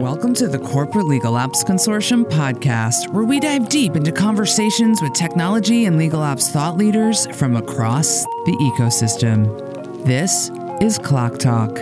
Welcome to the Corporate Legal Ops Consortium podcast, where we dive deep into conversations with technology and legal ops thought leaders from across the ecosystem. This is CLOC Talk.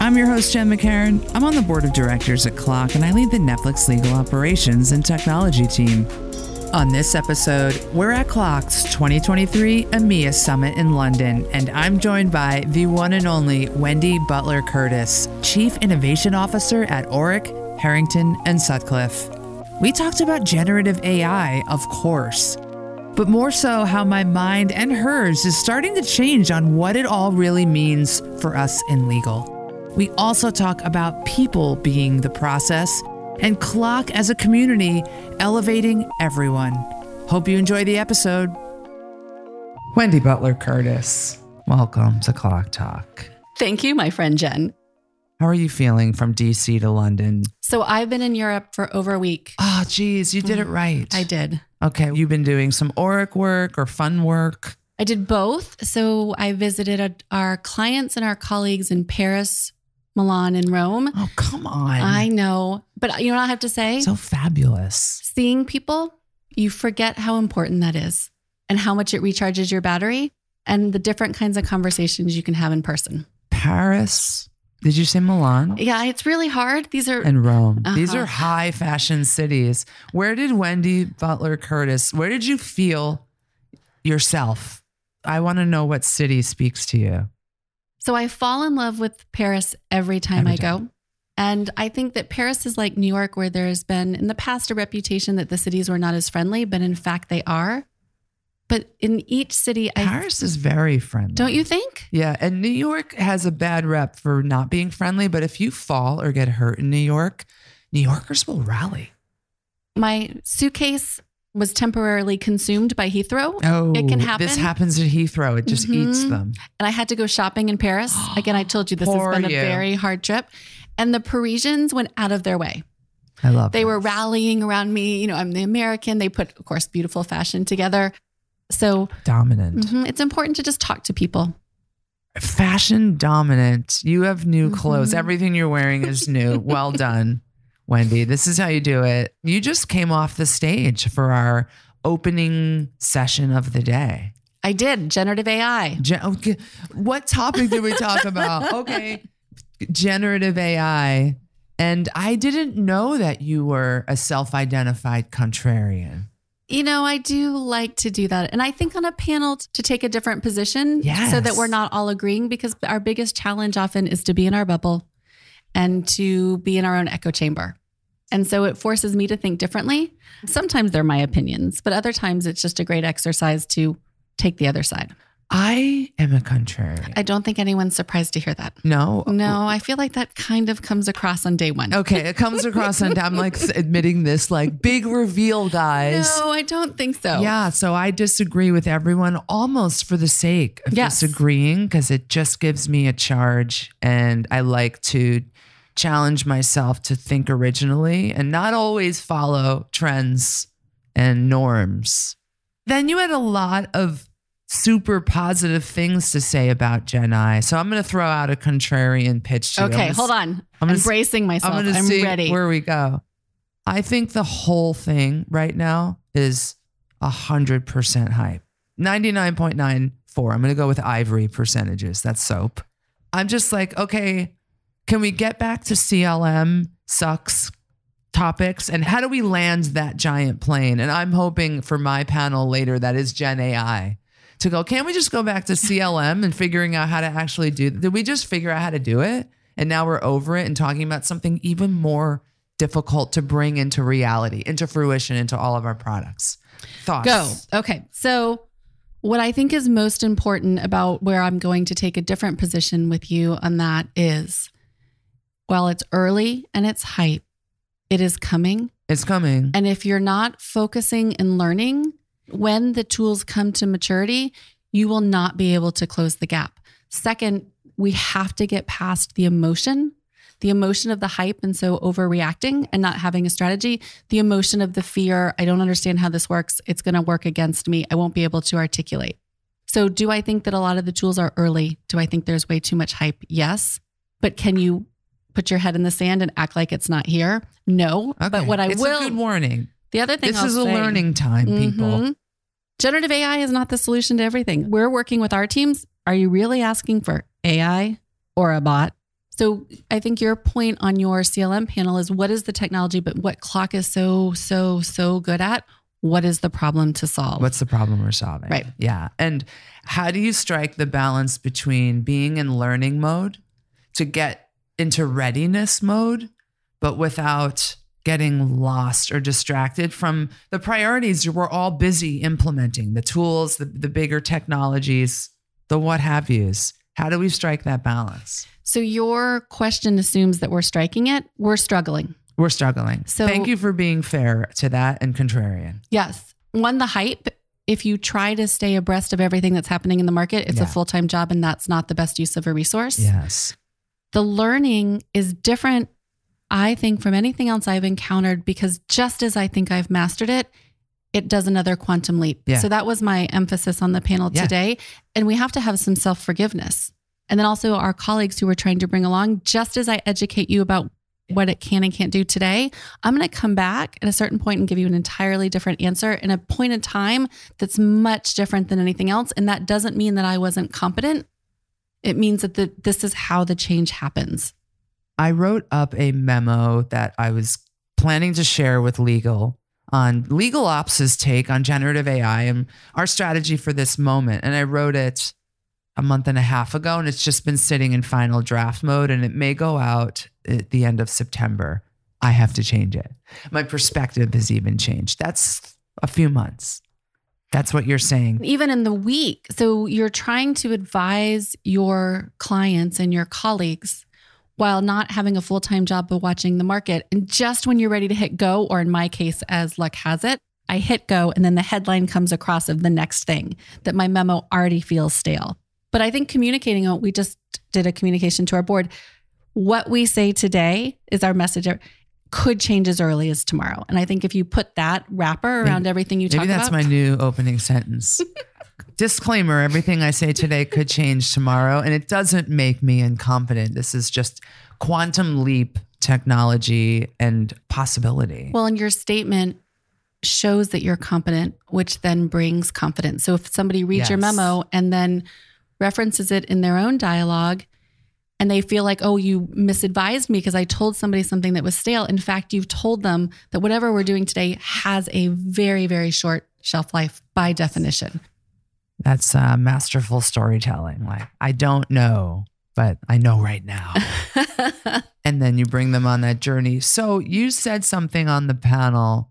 I'm your host, Jenn McCarron. I'm on the board of directors at CLOC, and I lead the Netflix legal operations and technology team. On this episode, we're at CLOC's 2023 EMEA Summit in London, and I'm joined by the one and only Wendy Butler Curtis, Chief Innovation Officer at Orrick, Herrington, and Sutcliffe. We talked about generative AI, of course, but more so how my mind and hers is starting to change on what it all really means for us in legal. We also talk about people being the process and CLOC as a community, elevating everyone. Hope you enjoy the episode. Wendy Butler Curtis, welcome to CLOC Talk. Thank you, my friend Jenn. How are you feeling from DC to London? So I've been in Europe for over a week. Oh, geez, you did it mm-hmm. right. I did. Okay, you've been doing some Orrick work or fun work. I did both. So I visited a, our clients and our colleagues in Paris, Milan, and Rome. Oh, come on. I know, but you know what I have to say? so fabulous. Seeing people, you forget how important that is and how much it recharges your battery and the different kinds of conversations you can have in person. Paris. Did you say Milan? Yeah, it's really hard. These are and Rome. These Uh-huh. are high fashion cities. Where did Wendy Butler Curtis, where did you feel yourself? I want to know what city speaks to you. So I fall in love with Paris every time Every I go. And I think that Paris is like New York, where there's been in the past a reputation that the cities were not as friendly, but in fact they are. But in each city, I Paris is very friendly. don't you think? Yeah. And New York has a bad rep for not being friendly, but if you fall or get hurt in New York, New Yorkers will rally. My suitcase was temporarily consumed by Heathrow. Oh, It can happen. This happens at Heathrow. It just eats Mhm. them. And I had to go shopping in Paris. Again, I told you this has been a you. very hard trip. And the Parisians went out of their way. I love They were rallying around me. You know, I'm the American. They put, of course, beautiful fashion together. So dominant. mhm, it's important to just talk to people. fashion dominant. You have new clothes. Mhm. Everything you're wearing is new. well done, Wendy. This is how you do it. You just came off the stage for our opening session of the day. I did generative AI. Gen- okay. What topic did we talk about? Okay. Generative AI. And I didn't know that you were a self identified contrarian. You know, I do like to do that. And I think on a panel to take a different position so that we're not all agreeing because our biggest challenge often is to be in our bubble and to be in our own echo chamber. And so it forces me to think differently. Sometimes they're my opinions, but other times it's just a great exercise to take the other side. I am a contrarian. I don't think anyone's surprised to hear that. no. No, I feel like that kind of comes across on day one. Okay, it comes across and I'm like admitting this like big reveal, guys. No, I don't think so. Yeah, so I disagree with everyone almost for the sake of Yes. disagreeing because it just gives me a charge and I like to challenge myself to think originally and not always follow trends and norms. Then you had a lot of super positive things to say about Gen I. So I'm going to throw out a contrarian pitch to you. Okay, gonna hold on. I'm I'm gonna- bracing myself. I'm I'm, ready. where we go. I think the whole thing right now is 100% hype. 99.94. I'm going to go with ivory percentages. That's soap. I'm just like, okay, can we get back to CLM sucks topics and how do we land that giant plane? And I'm hoping for my panel later that is Gen AI to go, can we just go back to CLM and figuring out how to actually do Did we just figure out how to do it? And now we're over it and talking about something even more difficult to bring into reality, into fruition, into all of our products. Thoughts? Go. Okay. So, what I think is most important about where I'm going to take a different position with you on that is while it's early and it's hype, it is coming. It's coming. And if you're not focusing and learning, when the tools come to maturity, you will not be able to close the gap. Second, we have to get past the emotion, the emotion of the hype and so overreacting and not having a strategy, the emotion of the fear. I don't understand how this works. It's going to work against me. I won't be able to articulate. So, do I think that a lot of the tools are early? Do I think there's way too much hype? Yes. But can you put your head in the sand and act like it's not here. No. Okay. But what I it's will a good warning. The other thing This I'll is a learning time, people. Mhm. Generative AI is not the solution to everything. We're working with our teams. Are you really asking for AI or a bot? So I think your point on your CLM panel is what is the technology, but what CLOC is so, so, so good at? What is the problem to solve? What's the problem we're solving? Right. Yeah. And how do you strike the balance between being in learning mode to get into readiness mode, but without getting lost or distracted from the priorities we're all busy implementing the tools, the, the bigger technologies, the what have yous? How do we strike that balance? so your question assumes that we're striking it. We're struggling. We're struggling. So- thank you for being fair to that and contrarian. Yes. One, the hype. If you try to stay abreast of everything that's happening in the market, it's Yeah. a full time job and that's not the best use of a resource. Yes. the learning is different, I think, from anything else I've encountered because just as I think I've mastered it, it does another quantum leap. Yeah. So that was my emphasis on the panel Yeah. today. And we have to have some self forgiveness. And then also our colleagues who we're trying to bring along, just as I educate you about what it can and can't do today, I'm going to come back at a certain point and give you an entirely different answer in a point in time that's much different than anything else. And that doesn't mean that I wasn't competent. It means that the, this is how the change happens. I wrote up a memo that I was planning to share with legal on legal ops' take on generative AI and our strategy for this moment. And I wrote it a month and a half ago, and it's just been sitting in final draft mode, and it may go out at the end of September. I have to change it. My perspective has even changed. That's a few months. That's what you're saying. even in the week. So you're trying to advise your clients and your colleagues while not having a full time job but watching the market. And just when you're ready to hit go, or in my case, as luck has it, I hit go and then the headline comes across of the next thing that my memo already feels stale. But I think communicating, oh, we just did a communication to our board. What we say today is our message er, could change as early as tomorrow. And I think if you put that wrapper around everything you talk about. Maybe that's my new opening sentence. Disclaimer everything I say today could change tomorrow, and it doesn't make me incompetent. This is just quantum leap technology and possibility. Well, and your statement shows that you're competent, which then brings confidence. So if somebody reads your memo and then references it in their own dialogue and they feel like, oh, you misadvised me because I told somebody something that was stale. In fact, you've told them that whatever we're doing today has a very, very short shelf life by definition. That's uh, masterful storytelling. Like, I don't know, but I know right now. and then you bring them on that journey. So you said something on the panel.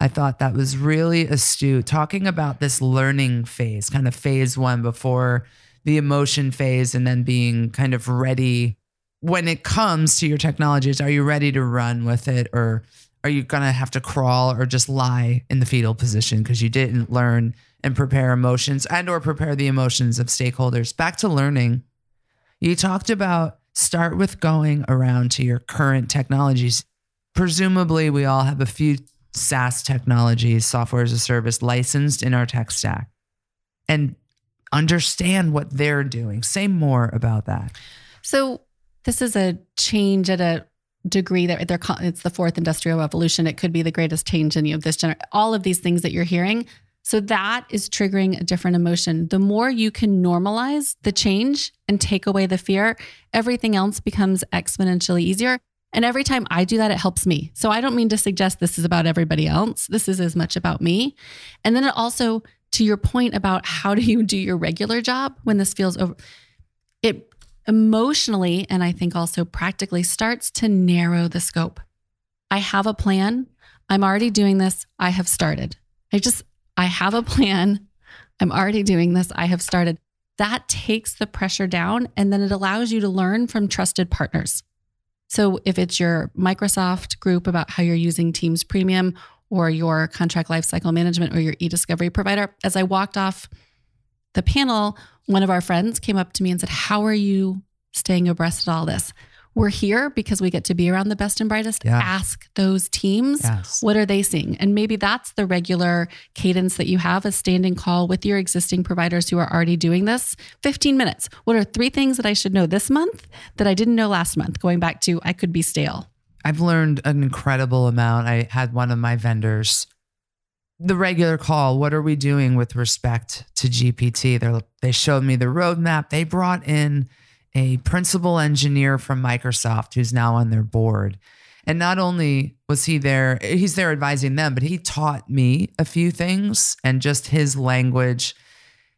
I thought that was really astute, talking about this learning phase, kind of phase one before the emotion phase, and then being kind of ready when it comes to your technologies. Are you ready to run with it, or are you going to have to crawl or just lie in the fetal position because you didn't learn and prepare emotions and or prepare the emotions of stakeholders? Back to learning. You talked about start with going around to your current technologies. Presumably, we all have a few SaaS technologies, software as a service, licensed in our tech stack, and understand what they're doing. Say more about that. So this is a change at a degree that they're it's the fourth industrial revolution. It could be the greatest change in you of this gener- all of these things that you're hearing. So that is triggering a different emotion. The more you can normalize the change and take away the fear, everything else becomes exponentially easier. And every time I do that, it helps me. So I don't mean to suggest this is about everybody else. This is as much about me. And then it also, to your point about how do you do your regular job when this feels over, it emotionally and I think also practically starts to narrow the scope. I have a plan. I'm already doing this. I have started. I just, I have a plan. I'm already doing this. I have started. That takes the pressure down and then it allows you to learn from trusted partners. So if it's your Microsoft group about how you're using Teams Premium or your contract lifecycle management or your e-discovery provider, as I walked off the panel, one of our friends came up to me and said, How are you staying abreast of all this? we're here because we get to be around the best and brightest. Yeah. Ask those teams Yes. what are they seeing? And maybe that's the regular cadence that you have a standing call with your existing providers who are already doing this. 15 minutes. What are three things that I should know this month that I didn't know last month? Going back to I could be stale. I've learned an incredible amount. I had one of my vendors, the regular call. What are we doing with respect to GPT? They they showed me the roadmap. They brought in a principal engineer from Microsoft who's now on their board. And not only was he there, he's there advising them, but he taught me a few things and just his language.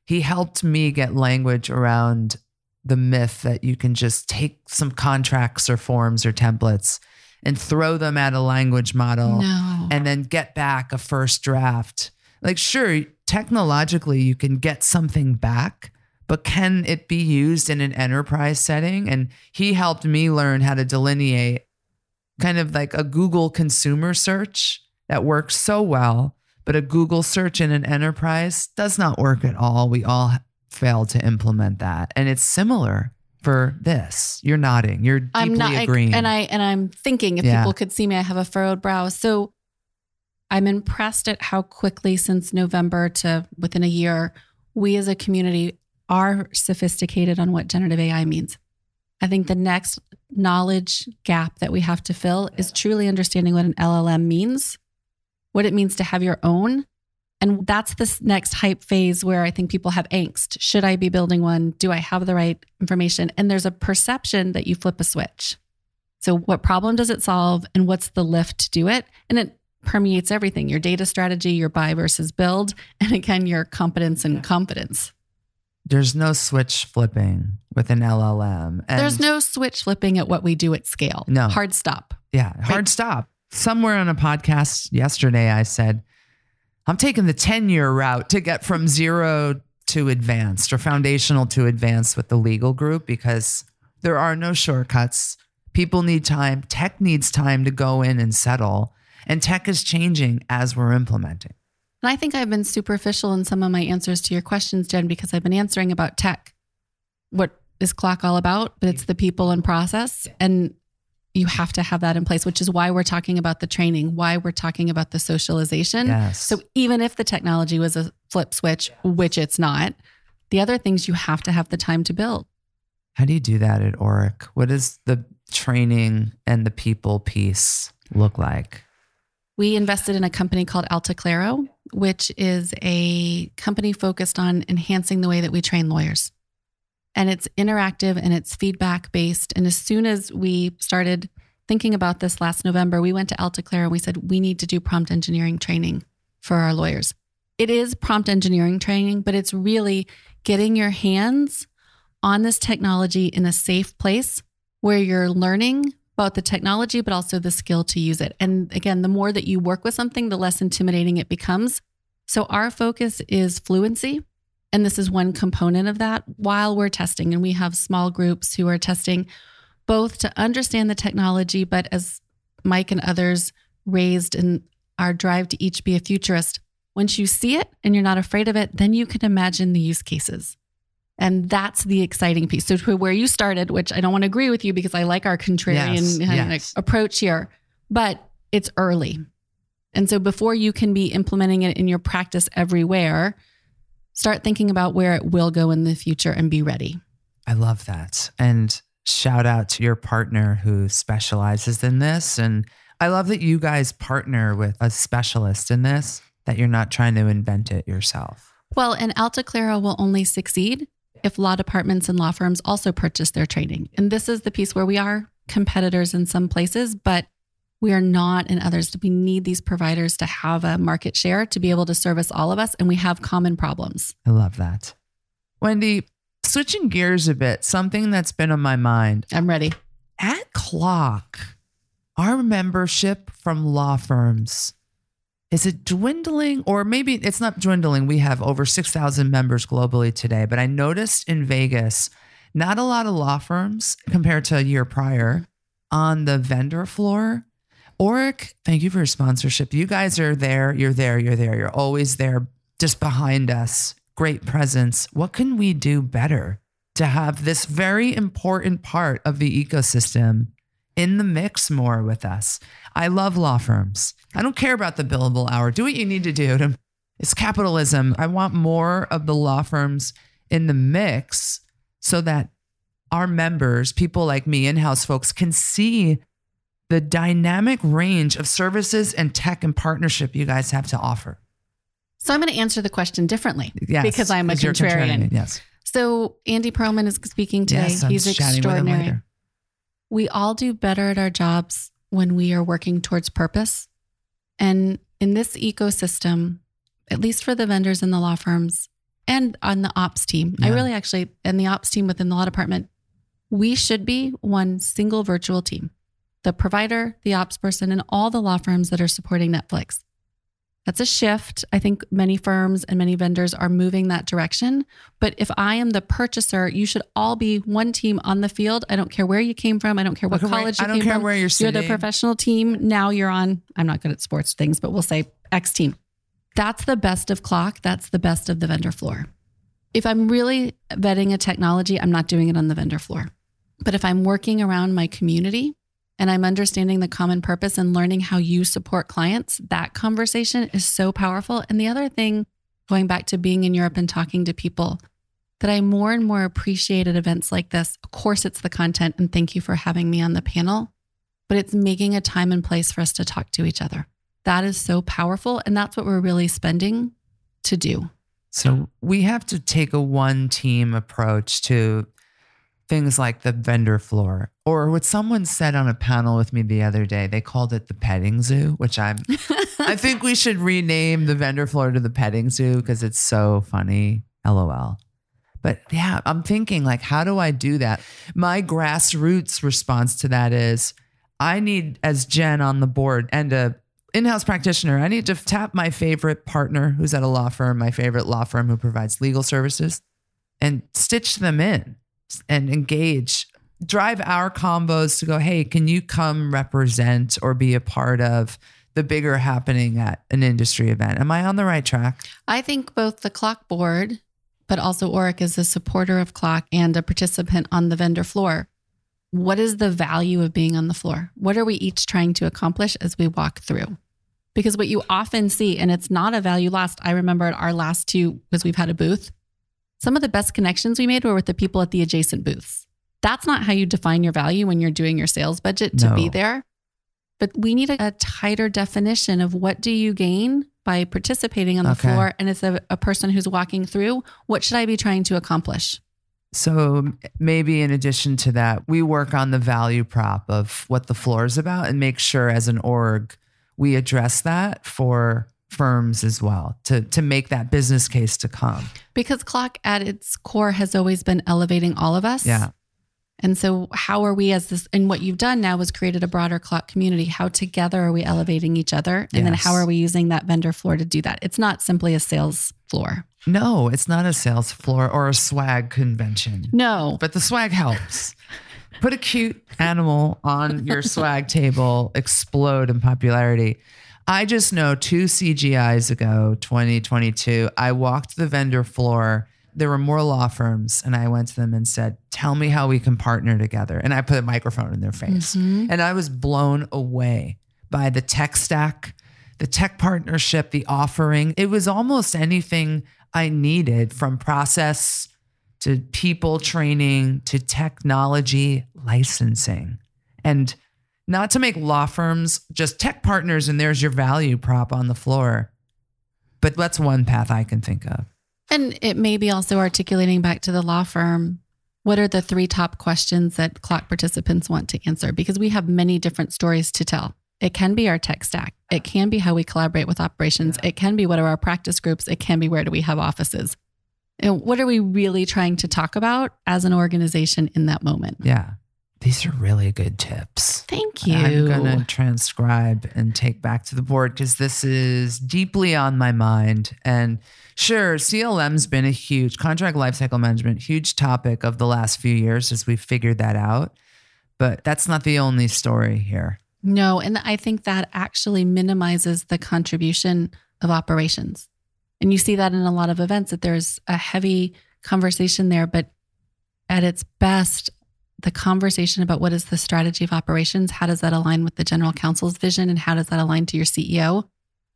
He helped me get language around the myth that you can just take some contracts or forms or templates and throw them at a language model No. and then get back a first draft. Like, sure, technologically, you can get something back, but can it be used in an enterprise setting? And he helped me learn how to delineate kind of like a Google consumer search that works so well, but a Google search in an enterprise does not work at all. We all fail to implement that. And it's similar for this. You're nodding. You're deeply I'm not I- agreeing. and I and I'm thinking if Yeah. people could see me, I have a furrowed brow. So I'm impressed at how quickly since November to within a year, we as a community are sophisticated on what generative AI means. I think the next knowledge gap that we have to fill is truly understanding what an LLM means, what it means to have your own. And that's this next hype phase where I think people have angst. Should I be building one? Do I have the right information? And there's a perception that you flip a switch. So, what problem does it solve and what's the lift to do it? And it permeates everything your data strategy, your buy versus build, and again, your competence and confidence. There's no switch flipping with an LLM. And There's no switch flipping at what we do at scale. No. Hard stop. Yeah, hard stop. Somewhere on a podcast yesterday, I said, I'm taking the 10 year route to get from zero to advanced or foundational to advanced with the legal group because there are no shortcuts. People need time. Tech needs time to go in and settle. And tech is changing as we're implementing. And I think I've been superficial in some of my answers to your questions, Jenn, because I've been answering about tech. What is CLOC all about? But it's the people and process. And you have to have that in place, which is why we're talking about the training, why we're talking about the socialization. Yes. So even if the technology was a flip switch, which it's not, the other things you have to have the time to build. How do you do that at Orrick? What does the training and the people piece look like? We invested in a company called Alta Claro, which is a company focused on enhancing the way that we train lawyers. And it's interactive and it's feedback based. And as soon as we started thinking about this last November, we went to Alta Claro and we said, we need to do prompt engineering training for our lawyers. It is prompt engineering training, but it's really getting your hands on this technology in a safe place where you're learning about the technology, but also the skill to use it. And again, the more that you work with something, the less intimidating it becomes. So our focus is fluency. And this is one component of that while we're testing. And we have small groups who are testing both to understand the technology, but as Mike and others raised in our drive to each be a futurist, once you see it and you're not afraid of it, then you can imagine the use cases. And that's the exciting piece. So, to where you started, which I don't want to agree with you because I like our contrarian Yes, uh, yes. approach here, but it's early. And so, before you can be implementing it in your practice everywhere, start thinking about where it will go in the future and be ready. I love that. And shout out to your partner who specializes in this. And I love that you guys partner with a specialist in this, that you're not trying to invent it yourself. Well, and Alta Claro will only succeed if law departments and law firms also purchase their training. And this is the piece where we are competitors in some places, but we are not in others. We need these providers to have a market share to be able to service all of us, and we have common problems. I love that. Wendy, switching gears a bit, something that's been on my mind I'm ready. at CLOC, our membership from law firms is it dwindling or maybe it's not dwindling we have over 6000 members globally today but i noticed in vegas not a lot of law firms compared to a year prior on the vendor floor Orrick, thank you for your sponsorship. You guys are there, you're there, you're there, you're always there, just behind us. Great presence. What can we do better to have this very important part of the ecosystem in the mix more with us. I love law firms. I don't care about the billable hour. Do what you need to do. To, it's capitalism. I want more of the law firms in the mix so that our members, people like me, in house folks, can see the dynamic range of services and tech and partnership you guys have to offer. So I'm going to answer the question differently Yes, because I'm a you're contrarian. Yes. So Andy Perlman is speaking today. Yes, He's chatting with him extraordinary. We all do better at our jobs when we are working towards purpose. And in this ecosystem, at least for the vendors and the law firms and on the ops team, I really actually, and the ops team within the law department, we should be one single virtual team the provider, the ops person, and all the law firms that are supporting Netflix. That's a shift. I think many firms and many vendors are moving that direction. But if I am the purchaser, you should all be one team on the field. I don't care where you came from. I don't care what college you came from. I don't care from. where you're You're sitting. the professional team. Now you're on, I'm not good at sports things, but we'll say X team. That's the best of CLOC. That's the best of the vendor floor. If I'm really vetting a technology, I'm not doing it on the vendor floor. But if I'm working around my community and I'm understanding the common purpose and learning how you support clients, that conversation is so powerful. And the other thing, going back to being in Europe and talking to people, that I more and more appreciate at events like this. Of course, it's the content, and thank you for having me on the panel, but it's making a time and place for us to talk to each other. That is so powerful. And that's what we're really spending to do. So we have to take a one team approach to things like the vendor floor. Or what someone said on a panel with me the other day they called it the petting zoo which i'm i think we should rename the vendor floor to the petting zoo because it's so funny. Lol. But yeah i'm thinking like how do i do that? My grassroots response to that is i need as Jenn on the board and a in-house practitioner i need to tap my favorite partner who's at a law firm my favorite law firm who provides legal services and stitch them in and engage drive our combos to go hey can you come represent or be a part of the bigger happening at an industry event am i on the right track I think both the CLOC board, but also Orrick is a supporter of CLOC and a participant on the vendor floor. What is the value of being on the floor? What are we each trying to accomplish as we walk through? Because what you often see, and it's not a value lost. I remember at our last two, because we've had a booth, some of the best connections we made were with the people at the adjacent booths. That's not how you define your value when you're doing your sales budget to be there. But we need a, a tighter definition of what do you gain by participating on the Okay. floor. And as a, a person who's walking through, what should I be trying to accomplish? so maybe in addition to that we work on the value prop of what the floor is about and make sure as an org we address that for firms as well to to make that business case to come Because CLOC at its core has always been elevating all of us. yeah And so, how are we as this? And what you've done now is created a broader CLOC community. How together are we elevating each other? And then, how are we using that vendor floor to do that? It's not simply a sales floor. no it's not a sales floor or a swag convention No, but the swag helps. Put a cute animal on your swag table, explode in popularity. I just know two CGIs ago, 2022, I walked the vendor floor. There were more law firms, and I went to them and said, Tell me how we can partner together. And I put a microphone in their face. Mhm. And I was blown away by the tech stack, the tech partnership, the offering. It was almost anything I needed from process to people training to technology licensing. And not to make law firms just tech partners and there's your value prop on the floor. But that's one path I can think of. And it may be also articulating back to the law firm what are the three top questions that CLOC participants want to answer? Because we have many different stories to tell. It can be our tech stack, it can be how we collaborate with operations, it can be what are our practice groups, it can be where do we have offices. And what are we really trying to talk about as an organization in that moment? Yeah. These are really good tips. Thank you. I'm going to transcribe and take back to the board because this is deeply on my mind. And sure, CLM's been a huge contract lifecycle management, huge topic of the last few years as we've figured that out. But that's not the only story here. No, and I think that actually minimizes the contribution of operations. And you see that in a lot of events that there's a heavy conversation there, but at its best, the conversation about what is the strategy of operations, how does that align with the general counsel's vision, and how does that align to your CEO?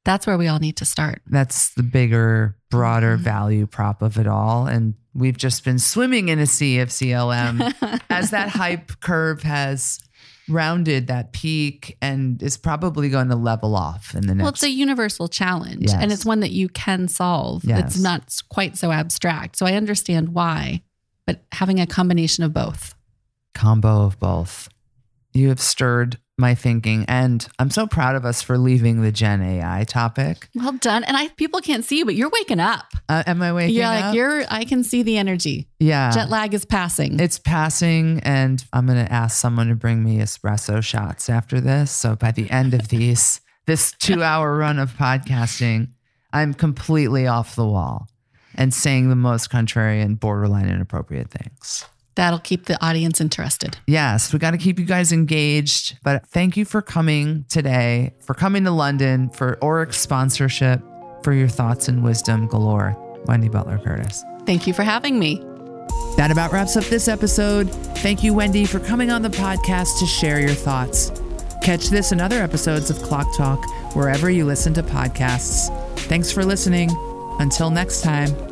That's where we all need to start. That's the bigger, broader Mhm. value prop of it all. And we've just been swimming in a sea of CLM as that hype curve has rounded that peak and is probably going to level off in the next Well, it's a universal challenge Yes. and it's one that you can solve. Yes. It's not quite so abstract. So I understand why, but having a combination of both. Combo of both. You have stirred my thinking, and I'm so proud of us for leaving the Gen AI topic. Well done. And I people can't see you, but you're waking up. Uh, am I waking you're up? like you're I can see the energy. yeah. Jet lag is passing. It's passing, and I'm going to ask someone to bring me espresso shots after this. So by the end of these, this two hour run of podcasting, I'm completely off the wall and saying the most contrary and borderline inappropriate things. That'll keep the audience interested. Yes, we got to keep you guys engaged. But thank you for coming today, for coming to London, for Orrick's sponsorship, for your thoughts and wisdom galore. Wendy Butler Curtis. Thank you for having me. That about wraps up this episode. Thank you, Wendy, for coming on the podcast to share your thoughts. Catch this and other episodes of CLOC Talk wherever you listen to podcasts. Thanks for listening. Until next time.